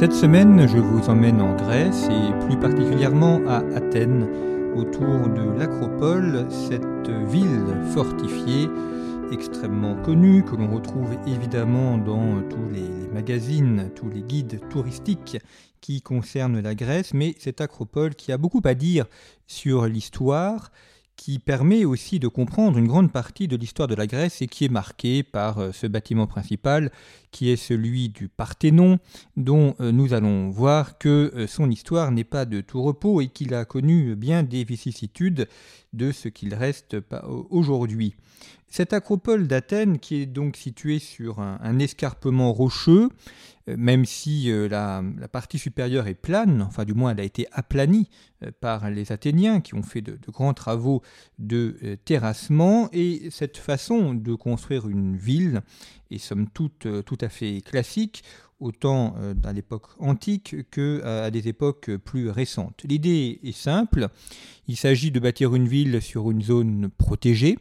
Cette semaine, je vous emmène en Grèce et plus particulièrement à Athènes, autour de l'Acropole, cette ville fortifiée extrêmement connue que l'on retrouve évidemment dans tous les magazines, tous les guides touristiques qui concernent la Grèce, mais cette Acropole qui a beaucoup à dire sur l'histoire, qui permet aussi de comprendre une grande partie de l'histoire de la Grèce et qui est marquée par euh, ce bâtiment principal qui est celui du Parthénon, dont euh, nous allons voir que euh, son histoire n'est pas de tout repos et qu'il a connu bien des vicissitudes de ce qu'il reste aujourd'hui. Cette acropole d'Athènes, qui est donc située sur un, escarpement rocheux, même si euh, la, partie supérieure est plane, enfin du moins elle a été aplanie euh, par les Athéniens qui ont fait de, grands travaux de terrassement, et cette façon de construire une ville est somme toute tout à fait classique, autant à l'époque antique qu'à des époques plus récentes. L'idée est simple, il s'agit de bâtir une ville sur une zone protégée,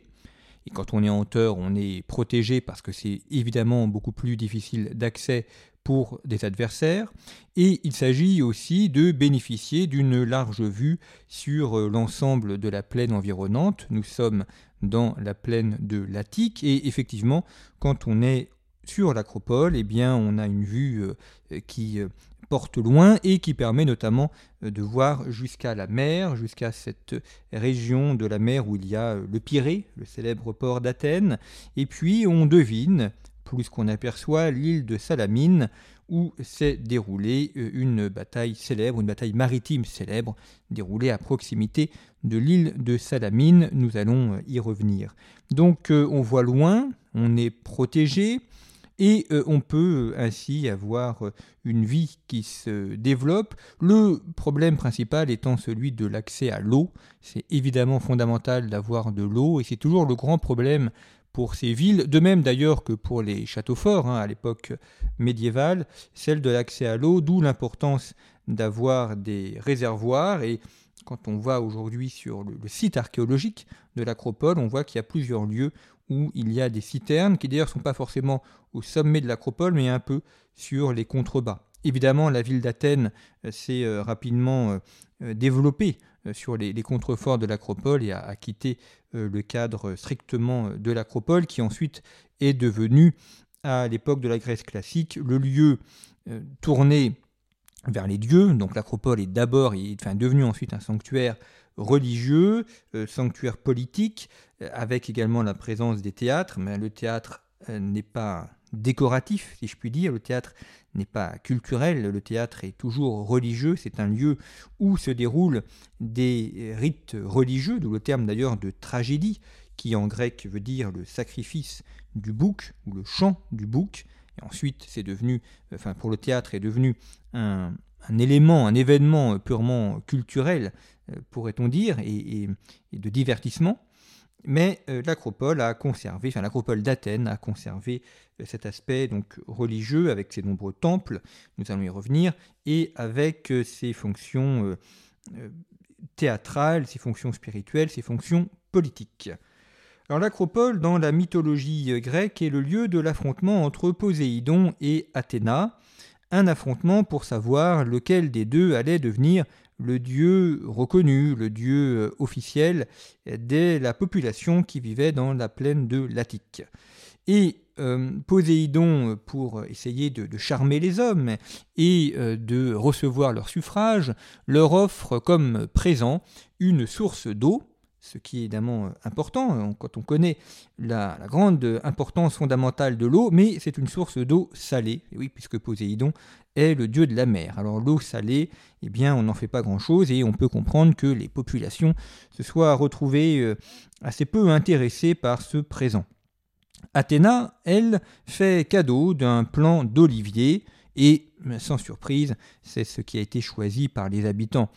et quand on est en hauteur, on est protégé parce que c'est évidemment beaucoup plus difficile d'accès pour des adversaires. Et il s'agit aussi de bénéficier d'une large vue sur euh, l'ensemble de la plaine environnante. Nous sommes dans la plaine de l'Attique et effectivement, quand on est sur l'acropole, eh bien, on a une vue euh, qui euh, porte loin et qui permet notamment de voir jusqu'à la mer, jusqu'à cette région de la mer où il y a le Pirée, le célèbre port d'Athènes, et puis on devine, plus qu'on aperçoit, l'île de Salamine, où s'est déroulée euh, une bataille célèbre, une bataille maritime célèbre, déroulée à proximité de l'île de Salamine. Nous allons y revenir. Donc on voit loin, on est protégé, et euh, on peut euh, ainsi avoir euh, une vie qui se développe. Le problème principal étant celui de l'accès à l'eau. C'est évidemment fondamental d'avoir de l'eau et c'est toujours le grand problème pour ces villes, de même d'ailleurs que pour les châteaux forts hein, à l'époque médiévale, celle de l'accès à l'eau, d'où l'importance d'avoir des réservoirs et quand on va aujourd'hui sur le, site archéologique de l'acropole, on voit qu'il y a plusieurs lieux où il y a des citernes qui d'ailleurs ne sont pas forcément au sommet de l'acropole, mais un peu sur les contrebas. Évidemment, la ville d'Athènes euh, s'est euh, rapidement euh, développée sur les, contreforts de l'acropole et a, quitté le cadre strictement de l'acropole, qui ensuite est devenu, à l'époque de la Grèce classique, le lieu tourné vers les dieux. Donc l'acropole est d'abord, enfin, devenu ensuite un sanctuaire religieux, sanctuaire politique, avec également la présence des théâtres, mais le théâtre n'est pas décoratif, si je puis dire, le théâtre n'est pas culturel, le théâtre est toujours religieux, c'est un lieu où se déroulent des rites religieux, d'où le terme d'ailleurs de tragédie, qui en grec veut dire le sacrifice du bouc ou le chant du bouc. Et ensuite, c'est devenu, enfin pour le théâtre, est devenu un, élément, un événement purement culturel, euh, pourrait-on dire, et de divertissement. Mais euh, l'acropole a conservé, enfin l'acropole d'Athènes a conservé euh, cet aspect donc religieux avec ses nombreux temples, nous allons y revenir, et avec euh, ses fonctions théâtrales, ses fonctions spirituelles, ses fonctions politiques. Alors l'acropole dans la mythologie grecque est le lieu de l'affrontement entre Poséidon et Athéna, un affrontement pour savoir lequel des deux allait devenir le dieu reconnu, le dieu euh, officiel de la population qui vivait dans la plaine de l'Attique. Et euh, Poséidon, pour essayer de, charmer les hommes et euh, de recevoir leur suffrage, leur offre comme présent une source d'eau ce qui est évidemment euh, important euh, quand on connaît la, grande importance fondamentale de l'eau, mais c'est une source d'eau salée, oui, puisque Poséidon est le dieu de la mer. Alors l'eau salée, eh bien, on n'en fait pas grand-chose et on peut comprendre que les populations se soient retrouvées euh, assez peu intéressées par ce présent. Athéna, elle, fait cadeau d'un plan d'olivier et, sans surprise, c'est ce qui a été choisi par les habitants.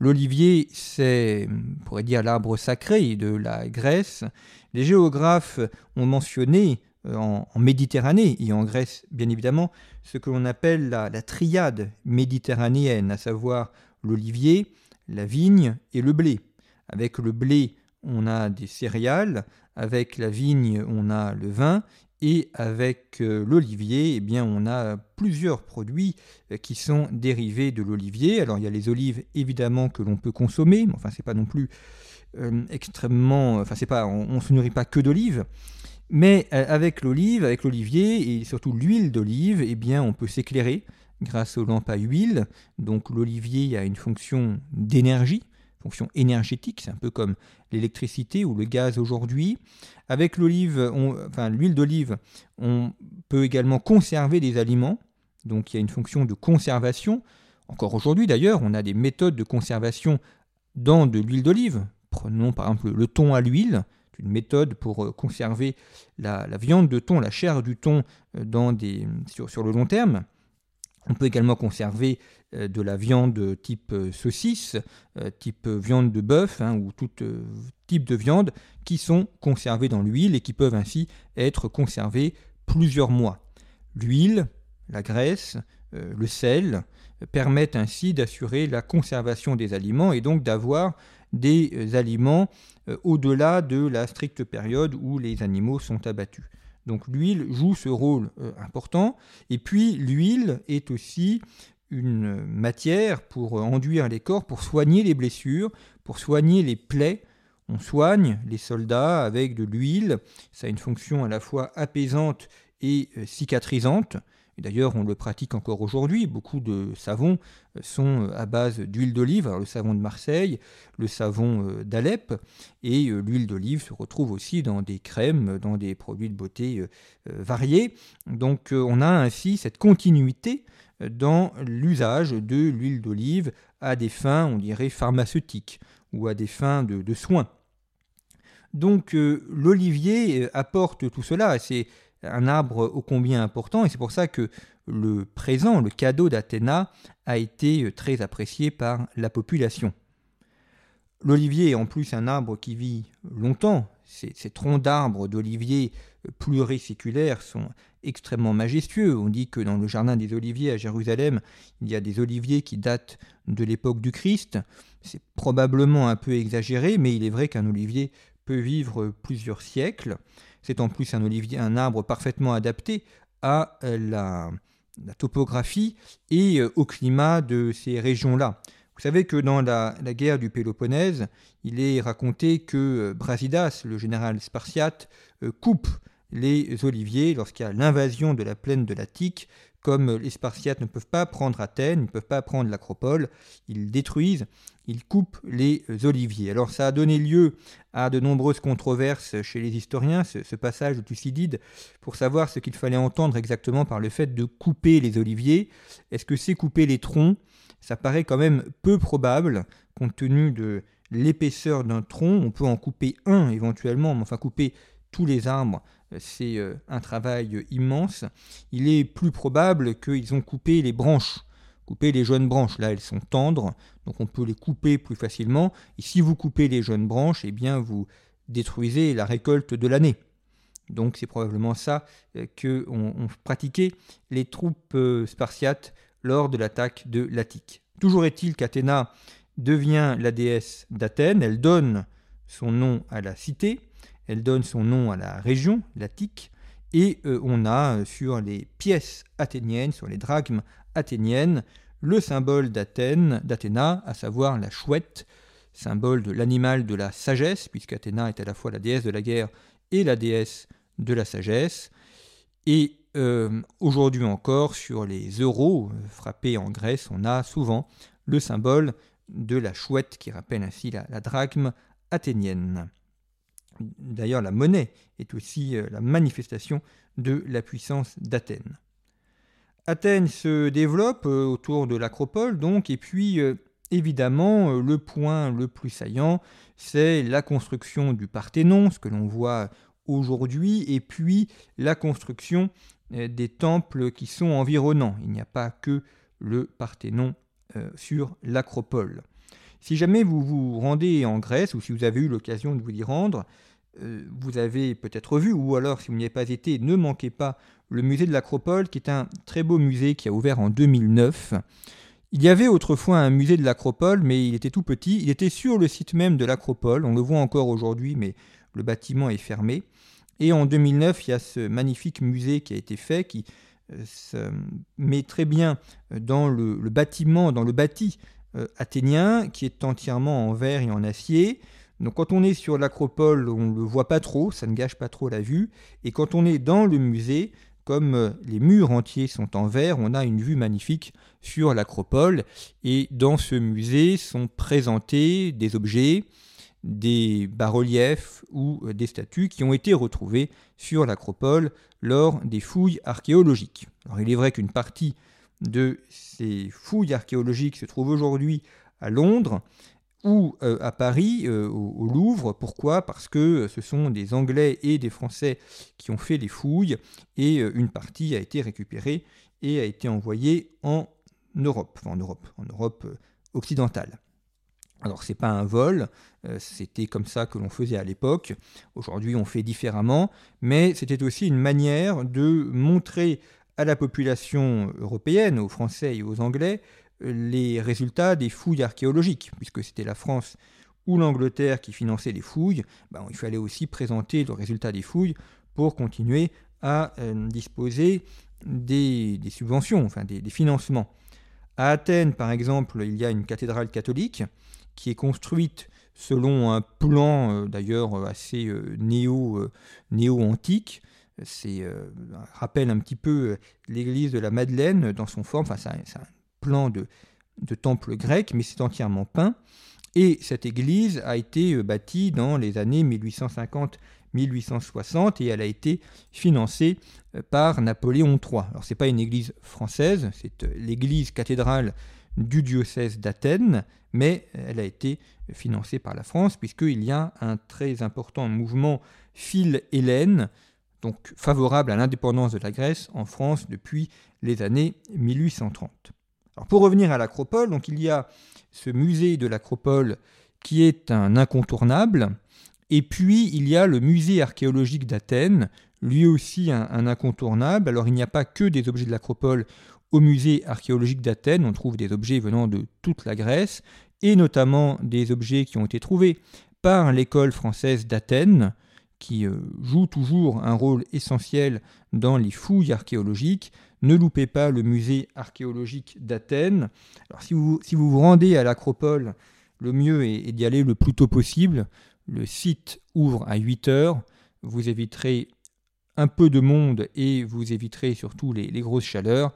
L'olivier, c'est, on pourrait dire, l'arbre sacré de la Grèce. Les géographes ont mentionné euh, en, Méditerranée et en Grèce, bien évidemment, ce que l'on appelle la, triade méditerranéenne, à savoir l'olivier, la vigne et le blé. Avec le blé, on a des céréales, avec la vigne, on a le vin, Et avec euh, l'olivier, eh bien, on a plusieurs produits euh, qui sont dérivés de l'olivier. Alors il y a les olives évidemment que l'on peut consommer, mais enfin c'est pas non plus extrêmement, enfin c'est pas, on, ne se nourrit pas que d'olives. Mais avec l'olive, avec l'olivier et surtout l'huile d'olive, eh bien, on peut s'éclairer grâce aux lampes à huile. Donc l'olivier a une fonction d'énergie, fonction énergétique, c'est un peu comme l'électricité ou le gaz aujourd'hui. Avec l'olive, enfin l'huile d'olive, on peut également conserver des aliments, donc il y a une fonction de conservation. Encore aujourd'hui d'ailleurs, on a des méthodes de conservation dans de l'huile d'olive. Prenons par exemple le thon à l'huile, une méthode pour euh, conserver la, viande de thon, la chair du thon euh, dans des, sur le long terme. On peut également conserver euh, de la viande type saucisse, type viande de bœuf hein, ou tout type de viande qui sont conservées dans l'huile et qui peuvent ainsi être conservées plusieurs mois. L'huile, la graisse, le sel permettent ainsi d'assurer la conservation des aliments et donc d'avoir des aliments au-delà de la stricte période où les animaux sont abattus. Donc l'huile joue ce rôle euh, important. Et puis l'huile est aussi une matière pour enduire les corps, pour soigner les blessures, pour soigner les plaies. On soigne les soldats avec de l'huile. Ça a une fonction à la fois apaisante et euh, d'ailleurs, on le pratique encore aujourd'hui. Beaucoup de savons euh, sont euh, à base d'huile d'olive. le savon de Marseille, le savon euh, d'Alep, et l'huile d'olive se retrouve aussi dans des crèmes, dans des produits de beauté variés. Donc, on a ainsi cette continuité dans l'usage de l'huile d'olive à des fins, on dirait, pharmaceutiques ou à des fins de, soins. Donc, l'olivier apporte tout cela. C'est un arbre ô combien important, et c'est pour ça que le présent, le cadeau d'Athéna, a été très apprécié par la population. L'olivier est en plus un arbre qui vit longtemps. Ces, troncs d'arbres d'olivier pluriséculaires sont extrêmement majestueux. On dit que dans le jardin des oliviers à Jérusalem, il y a des oliviers qui datent de l'époque du Christ. C'est probablement un peu exagéré, mais il est vrai qu'un olivier vivre plusieurs siècles. C'est en plus un olivier, un arbre parfaitement adapté à euh, la, topographie et euh, au climat de ces régions-là. Vous savez que dans la, guerre du Péloponnèse, il est raconté que euh, Brasidas, le général spartiate, coupe les oliviers lorsqu'il y a l'invasion de la plaine de l'Attique comme les Spartiates ne peuvent pas prendre Athènes, ils ne peuvent pas prendre l'Acropole, ils détruisent, ils coupent les oliviers. Alors ça a donné lieu à de nombreuses controverses chez les historiens, ce, passage de Thucydide, pour savoir ce qu'il fallait entendre exactement par le fait de couper les oliviers. Est-ce que c'est couper les troncs? Ça paraît quand même peu probable, compte tenu de l'épaisseur d'un tronc. On peut en couper un éventuellement, mais enfin couper tous les arbres, c'est euh, un travail immense. Il est plus probable qu'ils ont coupé les branches, coupé les jeunes branches. Là, elles sont tendres, donc on peut les couper plus facilement. Et si vous coupez les jeunes branches, eh bien, vous détruisez la récolte de l'année. Donc c'est probablement ça euh, que ont pratiqué les troupes euh, spartiates lors de l'attaque de l'Attique. Toujours est-il qu'Athéna devient la déesse d'Athènes, elle donne son nom à la cité, elle donne son nom à la région, l'Attique, et euh, on a euh, sur les pièces athéniennes, sur les drachmes athéniennes, le symbole d'Athènes, d'Athéna, à savoir la chouette, symbole de l'animal de la sagesse, puisque Athéna est à la fois la déesse de la guerre et la déesse de la sagesse. Et euh, aujourd'hui encore, sur les euros frappés en Grèce, on a souvent le symbole de la chouette qui rappelle ainsi la drachme athénienne. D'ailleurs, la monnaie est aussi euh, la manifestation de la puissance d'Athènes. Athènes se développe euh, autour de l'acropole, donc, et puis euh, évidemment, le point le plus saillant, c'est la construction du Parthénon, ce que l'on voit aujourd'hui, et puis la construction des temples qui sont environnants. Il n'y a pas que le Parthénon sur l'acropole. Si jamais vous vous rendez en Grèce, ou si vous avez eu l'occasion de vous y rendre, vous avez peut-être vu, ou alors si vous n'y avez pas été, ne manquez pas le musée de l'Acropole, qui est un très beau musée qui a ouvert en 2009. Il y avait autrefois un musée de l'Acropole, mais il était tout petit. Il était sur le site même de l'Acropole. On le voit encore aujourd'hui, mais le bâtiment est fermé. Et en 2009, il y a ce magnifique musée qui a été fait, qui se met très bien dans le, bâtiment, dans le bâti athénien, qui est entièrement en verre et en acier. Donc quand on est sur l'acropole, on ne le voit pas trop, ça ne gâche pas trop la vue. Et quand on est dans le musée, comme euh, les murs entiers sont en verre, on a une vue magnifique sur l'acropole. Et dans ce musée sont présentés des objets, des bas-reliefs ou euh, des statues qui ont été retrouvés sur l'acropole lors des fouilles archéologiques. Alors il est vrai qu'une partie de ces fouilles archéologiques se trouve aujourd'hui à Londres, ou euh, à Paris, euh, au, Louvre. Pourquoi? Parce que ce sont des Anglais et des Français qui ont fait les fouilles et euh, une partie a été récupérée et a été envoyée en Europe, en Europe, en Europe occidentale. Alors c'est pas un vol, c'était comme ça que l'on faisait à l'époque. Aujourd'hui on fait différemment, mais c'était aussi une manière de montrer à la population européenne, aux Français et aux Anglais, les résultats des fouilles archéologiques, puisque c'était la France ou l'Angleterre qui finançaient les fouilles, ben, il fallait aussi présenter le résultat des fouilles pour continuer à euh, disposer des, subventions, des, financements. À Athènes, par exemple, il y a une cathédrale catholique qui est construite selon un plan euh, d'ailleurs assez euh, néo, néo-antique. C'est rappelle un petit peu l'église de la Madeleine dans son forme. Enfin, plan de, temple grec, mais c'est entièrement peint. Et cette église a été euh, bâtie dans les années 1850-1860 et elle a été financée euh, par Napoléon III. Alors ce n'est pas une église française, c'est euh, l'église cathédrale du diocèse d'Athènes, mais elle a été financée par la France puisqu'il y a un très important mouvement phil-hélène, donc favorable à l'indépendance de la Grèce en France depuis les années 1830 pour revenir à l'acropole, donc il y a ce musée de l'acropole qui est un incontournable, et puis il y a le musée archéologique d'Athènes, lui aussi un, incontournable. Alors il n'y a pas que des objets de l'acropole au musée archéologique d'Athènes, on trouve des objets venant de toute la Grèce, et notamment des objets qui ont été trouvés par l'école française d'Athènes, qui euh, joue toujours un rôle essentiel dans les fouilles archéologiques. Ne loupez pas le musée archéologique d'Athènes. Alors si vous, si vous vous rendez à l'acropole, le mieux est, d'y aller le plus tôt possible. Le site ouvre à 8 heures. Vous éviterez un peu de monde et vous éviterez surtout les, grosses chaleurs.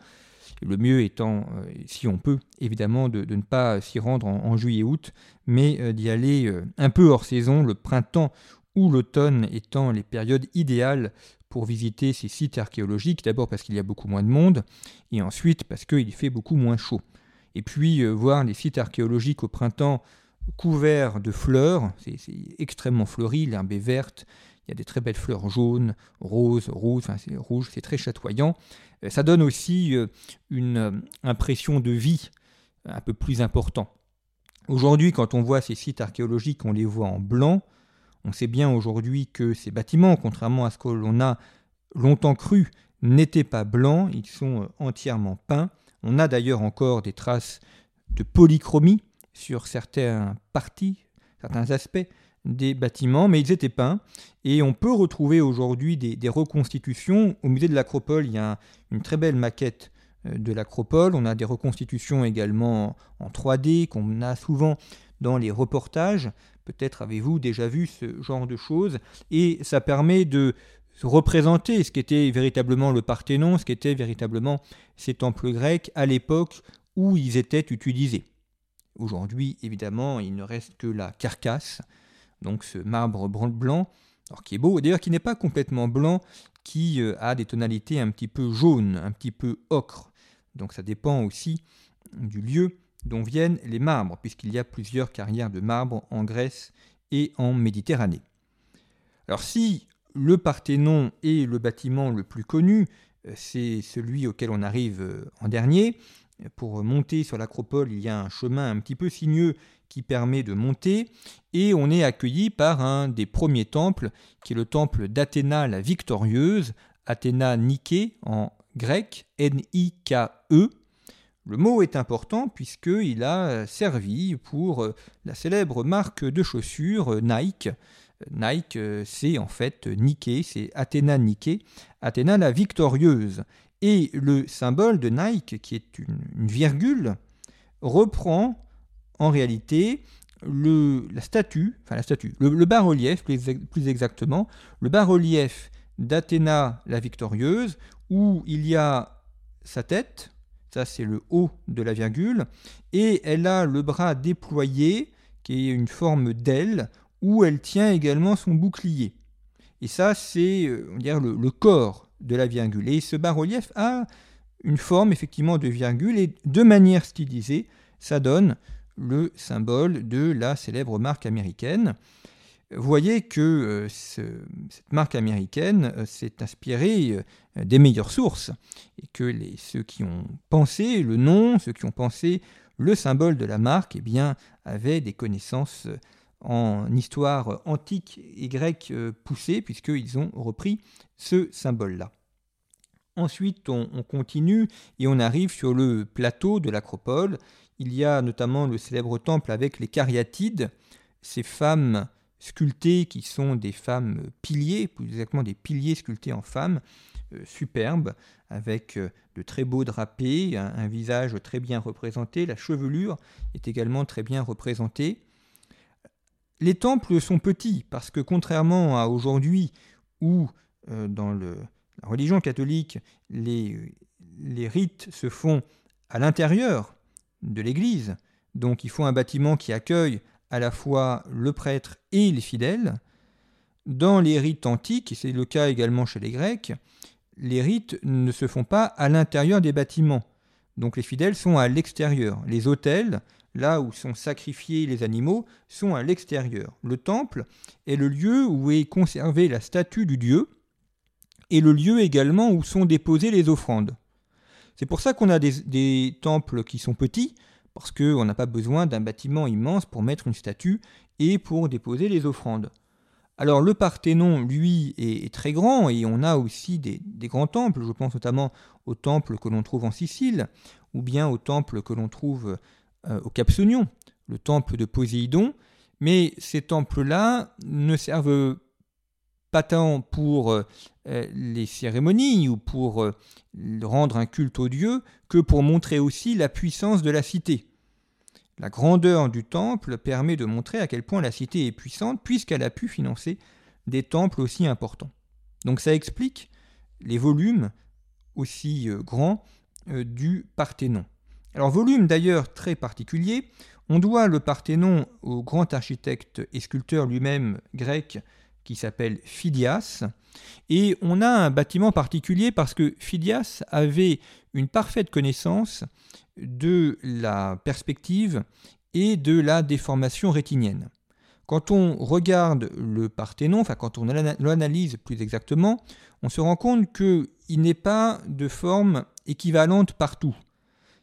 Le mieux étant, euh, si on peut, évidemment, de, ne pas s'y rendre en, juillet-août, mais euh, d'y aller un peu hors saison, le printemps ou l'automne étant les périodes idéales pour visiter ces sites archéologiques, d'abord parce qu'il y a beaucoup moins de monde, et ensuite parce qu'il fait beaucoup moins chaud. Et puis euh, voir les sites archéologiques au printemps couverts de fleurs, c'est extrêmement fleuri, l'herbe est verte, il y a des très belles fleurs jaunes, roses, rouges, enfin, c'est rouge, c'est très chatoyant. Euh, ça donne aussi euh, une impression de vie un peu plus important. Aujourd'hui, quand on voit ces sites archéologiques, on les voit en blanc, on sait bien aujourd'hui que ces bâtiments, contrairement à ce que l'on a longtemps cru, n'étaient pas blancs, ils sont euh, entièrement peints. On a d'ailleurs encore des traces de polychromie sur certaines parties, certains aspects des bâtiments, mais ils étaient peints. Et on peut retrouver aujourd'hui des, reconstitutions. Au musée de l'Acropole, il y a une très belle maquette euh, de l'Acropole. On a des reconstitutions également en 3D qu'on a souvent dans les reportages. Peut-être avez-vous déjà vu ce genre de choses. Et ça permet de représenter ce qu'était véritablement le Parthénon, ce qu'étaient véritablement ces temples grecs à l'époque où ils étaient utilisés. Aujourd'hui, évidemment, il ne reste que la carcasse, donc ce marbre blanc, alors qui est beau, d'ailleurs qui n'est pas complètement blanc, qui euh, a des tonalités un petit peu jaunes, un petit peu ocre. Donc ça dépend aussi du lieu dont viennent les marbres, puisqu'il y a plusieurs carrières de marbre en Grèce et en Méditerranée. Alors si le Parthénon est le bâtiment le plus connu, euh, c'est celui auquel on arrive euh, en dernier. Pour monter sur l'acropole, il y a un chemin un petit peu sinueux qui permet de monter, et on est accueilli par un des premiers temples, qui est le temple d'Athéna la victorieuse, Athéna Nike en grec, N-I-K-E, le mot est important puisqu'il a servi pour euh, la célèbre marque de chaussures euh, Nike, Nike, c'est en fait Nike, c'est Athéna Nike, Athéna la victorieuse. Et le symbole de Nike, qui est une, virgule, reprend en réalité la statue, enfin la statue, le, bas-relief plus, exactement, le bas-relief d'Athéna la victorieuse, où il y a sa tête, ça c'est le haut de la virgule, et elle a le bras déployé, qui est une forme d'aile, où elle tient également son bouclier. Et ça c'est euh, le, le corps de la virgule. Et ce bas-relief a une forme effectivement de virgule, et de manière stylisée, ça donne le symbole de la célèbre marque américaine. Voyez que euh, cette marque américaine euh, s'est inspirée euh, des meilleures sources et que ceux qui ont pensé le nom, ceux qui ont pensé le symbole de la marque, eh bien, avaient des connaissances en histoire antique et grecque poussées puisqu'ils ont repris ce symbole-là. Ensuite, on, continue et on arrive sur le plateau de l'Acropole. Il y a notamment le célèbre temple avec les cariatides, ces femmes sculptées qui sont des femmes piliers, plus exactement des piliers sculptés en femmes, euh, superbes, avec euh, de très beaux drapés, un, visage très bien représenté, la chevelure est également très bien représentée. Les temples sont petits parce que contrairement à aujourd'hui où euh, dans la religion catholique les rites se font à l'intérieur de l'église, donc il faut un bâtiment qui accueille à la fois le prêtre et les fidèles. Dans les rites antiques, et c'est le cas également chez les Grecs, les rites ne se font pas à l'intérieur des bâtiments. Donc les fidèles sont à l'extérieur. Les autels, là où sont sacrifiés les animaux, sont à l'extérieur. Le temple est le lieu où est conservée la statue du dieu et le lieu également où sont déposées les offrandes. C'est pour ça qu'on a des, des, temples qui sont petits, parce qu'on n'a pas besoin d'un bâtiment immense pour mettre une statue et pour déposer les offrandes. Alors le Parthénon, lui, est, très grand et on a aussi des, grands temples, je pense notamment au temple que l'on trouve en Sicile, ou bien au temple que l'on trouve euh, au Cap Saunion, le temple de Poséidon, mais ces temples-là ne servent pas tant pour euh, les cérémonies ou pour euh, rendre un culte aux dieux que pour montrer aussi la puissance de la cité. La grandeur du temple permet de montrer à quel point la cité est puissante puisqu'elle a pu financer des temples aussi importants. Donc ça explique les volumes aussi euh, grands du Parthénon. Alors volume d'ailleurs très particulier, on doit le Parthénon au grand architecte et sculpteur lui-même grec qui s'appelle Phidias. Et on a un bâtiment particulier parce que Phidias avait une parfaite connaissance de la perspective et de la déformation rétinienne. Quand on regarde le Parthénon, enfin quand on l'analyse plus exactement, on se rend compte qu'il n'est pas de forme équivalente partout.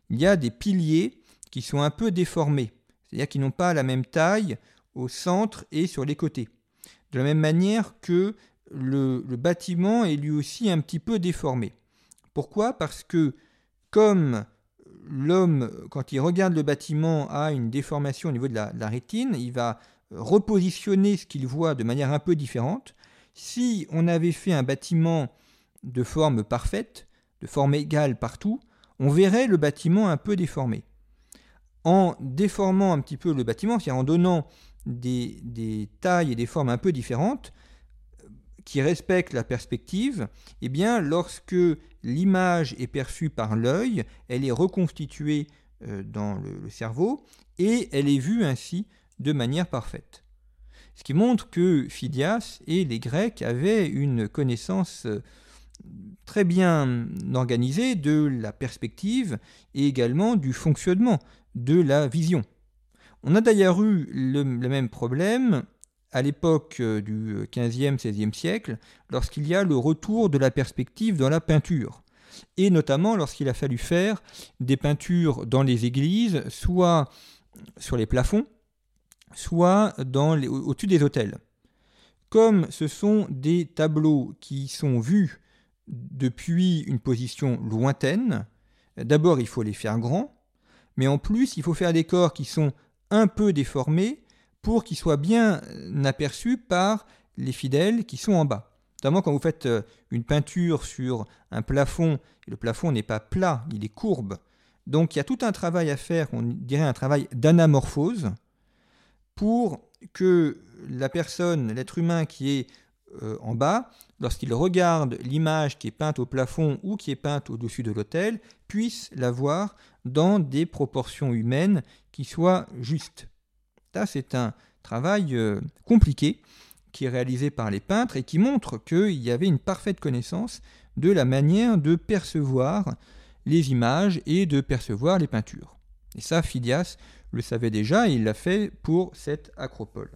Il y a des piliers qui sont un peu déformés, c'est-à-dire qu'ils n'ont pas la même taille au centre et sur les côtés de la même manière que le, bâtiment est lui aussi un petit peu déformé. Pourquoi? Parce que comme l'homme, quand il regarde le bâtiment, a une déformation au niveau de la, rétine, il va repositionner ce qu'il voit de manière un peu différente. Si on avait fait un bâtiment de forme parfaite, de forme égale partout, on verrait le bâtiment un peu déformé. En déformant un petit peu le bâtiment, c'est-à-dire en donnant des, tailles et des formes un peu différentes qui respectent la perspective, eh bien, lorsque l'image est perçue par l'œil, elle est reconstituée euh, dans le, cerveau et elle est vue ainsi de manière parfaite. Ce qui montre que Phidias et les Grecs avaient une connaissance euh, très bien organisée de la perspective et également du fonctionnement de la vision. On a d'ailleurs eu le, même problème à l'époque euh, du 15e, 16e siècle, lorsqu'il y a le retour de la perspective dans la peinture, et notamment lorsqu'il a fallu faire des peintures dans les églises, soit sur les plafonds, soit au-dessus des autels. Comme ce sont des tableaux qui sont vus depuis une position lointaine, d'abord il faut les faire grands, mais en plus il faut faire des corps qui sont un peu déformé pour qu'il soit bien aperçu par les fidèles qui sont en bas. Notamment quand vous faites euh, une peinture sur un plafond, et le plafond n'est pas plat, il est courbe. Donc il y a tout un travail à faire, on dirait un travail d'anamorphose, pour que la personne, l'être humain qui est euh, en bas, lorsqu'il regarde l'image qui est peinte au plafond ou qui est peinte au-dessus de l'autel, puisse la voir dans des proportions humaines qui soient justes. Ça, c'est un travail euh, compliqué qui est réalisé par les peintres et qui montre qu'il y avait une parfaite connaissance de la manière de percevoir les images et de percevoir les peintures. Et ça, Phidias le savait déjà et il l'a fait pour cette acropole.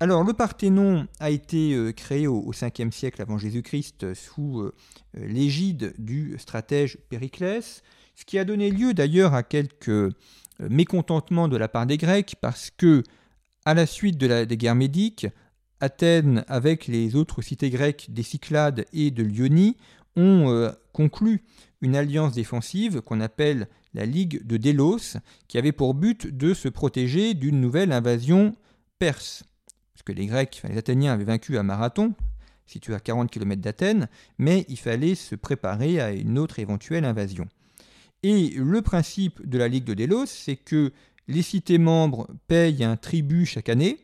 Alors, le Parthénon a été euh, créé au, 5e siècle avant Jésus-Christ sous euh, l'égide du stratège Périclès, ce qui a donné lieu d'ailleurs à quelques euh, mécontentements de la part des Grecs parce que à la suite des guerres médiques, Athènes, avec les autres cités grecques des Cyclades et de Lyonie, ont euh, conclu une alliance défensive qu'on appelle la Ligue de Délos, qui avait pour but de se protéger d'une nouvelle invasion perse. Parce que les Grecs, les Athéniens avaient vaincu à Marathon, situé à 40 km d'Athènes, mais il fallait se préparer à une autre éventuelle invasion. Et le principe de la Ligue de Délos, c'est que les cités membres payent un tribut chaque année,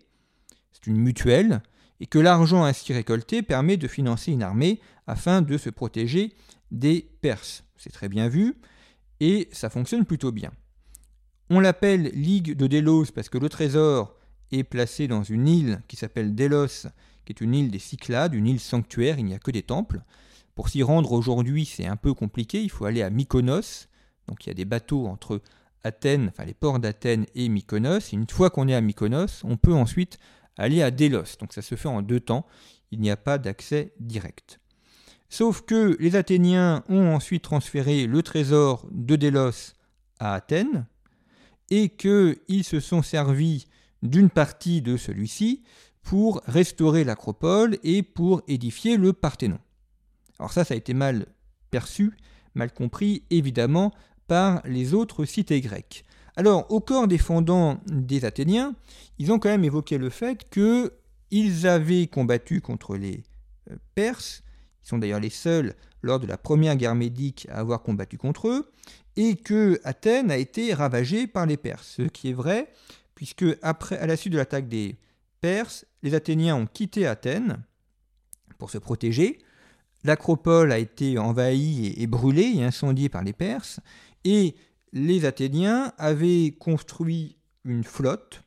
c'est une mutuelle, et que l'argent ainsi récolté permet de financer une armée afin de se protéger des Perses. C'est très bien vu, et ça fonctionne plutôt bien. On l'appelle Ligue de Délos parce que le trésor est placé dans une île qui s'appelle Délos, qui est une île des Cyclades, une île sanctuaire, il n'y a que des temples. Pour s'y rendre aujourd'hui, c'est un peu compliqué, il faut aller à Mykonos, donc il y a des bateaux entre Athènes, enfin les ports d'Athènes et Mykonos. Une fois qu'on est à Mykonos, on peut ensuite aller à Délos. Donc ça se fait en deux temps. Il n'y a pas d'accès direct. Sauf que les Athéniens ont ensuite transféré le trésor de Délos à Athènes et qu'ils se sont servis d'une partie de celui-ci pour restaurer l'acropole et pour édifier le Parthénon. Alors ça, ça a été mal perçu, mal compris évidemment par les autres cités grecques. Alors, au corps défendant des Athéniens, ils ont quand même évoqué le fait qu'ils avaient combattu contre les euh, Perses, ils sont d'ailleurs les seuls lors de la première guerre médique à avoir combattu contre eux, et que Athènes a été ravagée par les Perses, ce qui est vrai, puisque à la suite de l'attaque des Perses, les Athéniens ont quitté Athènes pour se protéger. L'acropole a été envahie et brûlée et incendiée par les Perses, et les Athéniens avaient construit une flotte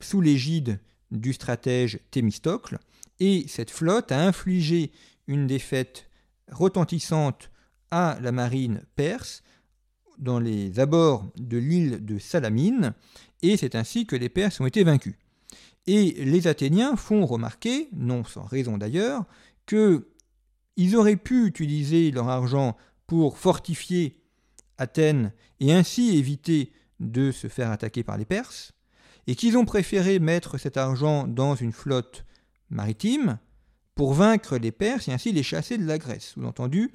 sous l'égide du stratège Thémistocle, et cette flotte a infligé une défaite retentissante à la marine perse dans les abords de l'île de Salamine, et c'est ainsi que les Perses ont été vaincus. Et les Athéniens font remarquer, non sans raison d'ailleurs, qu'ils auraient pu utiliser leur argent pour fortifier Athènes et ainsi éviter de se faire attaquer par les Perses, et qu'ils ont préféré mettre cet argent dans une flotte maritime pour vaincre les Perses et ainsi les chasser de la Grèce. Sous-entendu,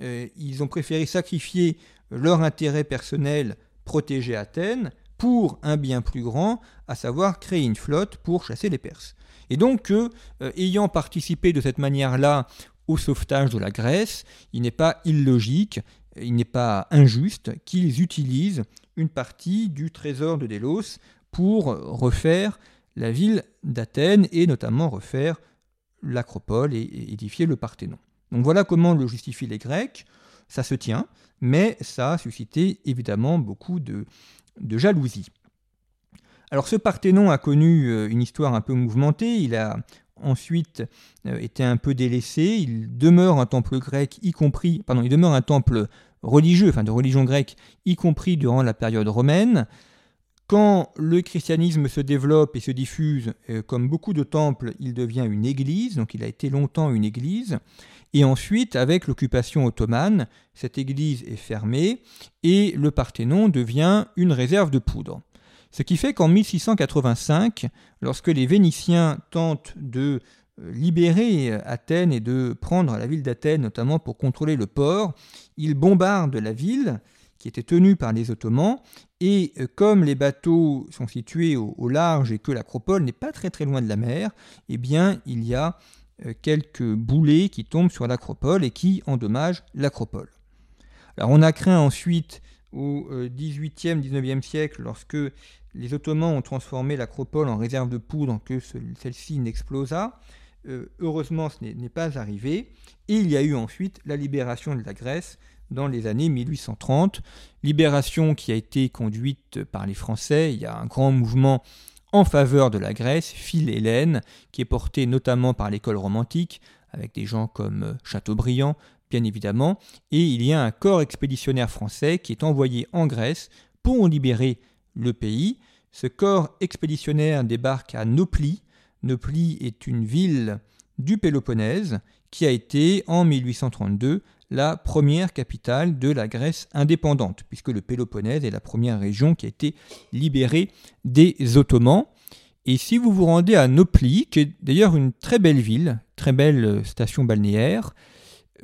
euh, ils ont préféré sacrifier leur intérêt personnel, protéger Athènes, pour un bien plus grand, à savoir créer une flotte pour chasser les Perses. Et donc, euh, ayant participé de cette manière-là au sauvetage de la Grèce, il n'est pas illogique il n'est pas injuste qu'ils utilisent une partie du trésor de Délos pour refaire la ville d'Athènes et notamment refaire l'acropole et édifier le Parthénon. Donc voilà comment le justifient les Grecs. Ça se tient, mais ça a suscité évidemment beaucoup de, de jalousie. Alors ce Parthénon a connu euh, une histoire un peu mouvementée. Il a ensuite euh, été un peu délaissé. Il demeure un temple grec, y compris, pardon, il demeure un temple religieux, enfin de religion grecque, y compris durant la période romaine. Quand le christianisme se développe et se diffuse, euh, comme beaucoup de temples, il devient une église, donc il a été longtemps une église. Et ensuite, avec l'occupation ottomane, cette église est fermée et le Parthénon devient une réserve de poudre. Ce qui fait qu'en 1685, lorsque les Vénitiens tentent de euh, libérer Athènes et de prendre la ville d'Athènes, notamment pour contrôler le port, ils bombardent la ville, qui était tenu par les Ottomans. Et euh, comme les bateaux sont situés au, large et que l'acropole n'est pas très très loin de la mer, eh bien il y a euh, quelques boulets qui tombent sur l'acropole et qui endommagent l'acropole. Alors on a craint ensuite au XVIIIe, XIXe siècle, lorsque les Ottomans ont transformé l'acropole en réserve de poudre, que celle-ci n'explosa. heureusement, ce n'est pas arrivé. Et il y a eu ensuite la libération de la Grèce dans les années 1830. Libération qui a été conduite par les Français. Il y a un grand mouvement en faveur de la Grèce, Phil Hélène, qui est porté notamment par l'école romantique, avec des gens comme Chateaubriand, bien évidemment. Et il y a un corps expéditionnaire français qui est envoyé en Grèce pour libérer le pays. Ce corps expéditionnaire débarque à Nopli. Nopli est une ville du Péloponnèse qui a été en 1832 la première capitale de la Grèce indépendante, puisque le Péloponnèse est la première région qui a été libérée des Ottomans. Et si vous vous rendez à Nopli, qui est d'ailleurs une très belle ville, très belle station balnéaire,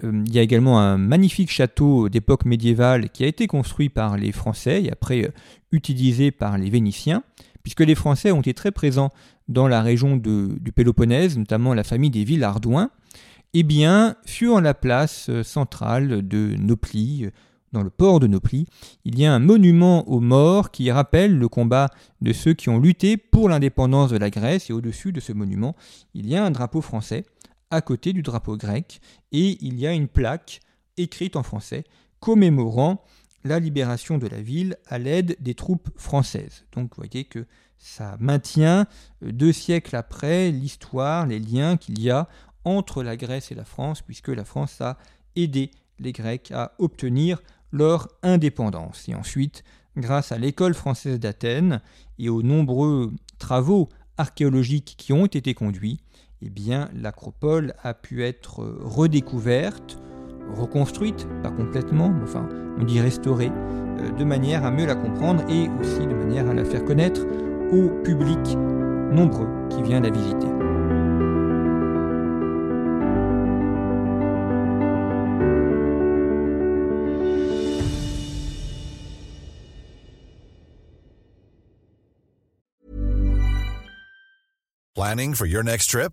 il y a également un magnifique château d'époque médiévale qui a été construit par les Français et après euh, utilisé par les Vénitiens, puisque les Français ont été très présents dans la région du Péloponnèse, notamment la famille des Villardouins. Eh bien, sur la place euh, centrale de Nopli, euh, dans le port de Nopli, il y a un monument aux morts qui rappelle le combat de ceux qui ont lutté pour l'indépendance de la Grèce. Et au-dessus de ce monument, il y a un drapeau français à côté du drapeau grec. Et il y a une plaque écrite en français commémorant la libération de la ville à l'aide des troupes françaises. Donc vous voyez que ça maintient euh, deux siècles après l'histoire, les liens qu'il y a entre la Grèce et la France, puisque la France a aidé les Grecs à obtenir leur indépendance. Et ensuite, grâce à l'école française d'Athènes et aux nombreux travaux archéologiques qui ont été conduits, eh bien, l'acropole a pu être redécouverte, reconstruite, pas complètement, mais enfin, on dit restaurée, euh, de manière à mieux la comprendre et aussi de manière à la faire connaître au public nombreux qui vient la visiter. Planning for your next trip?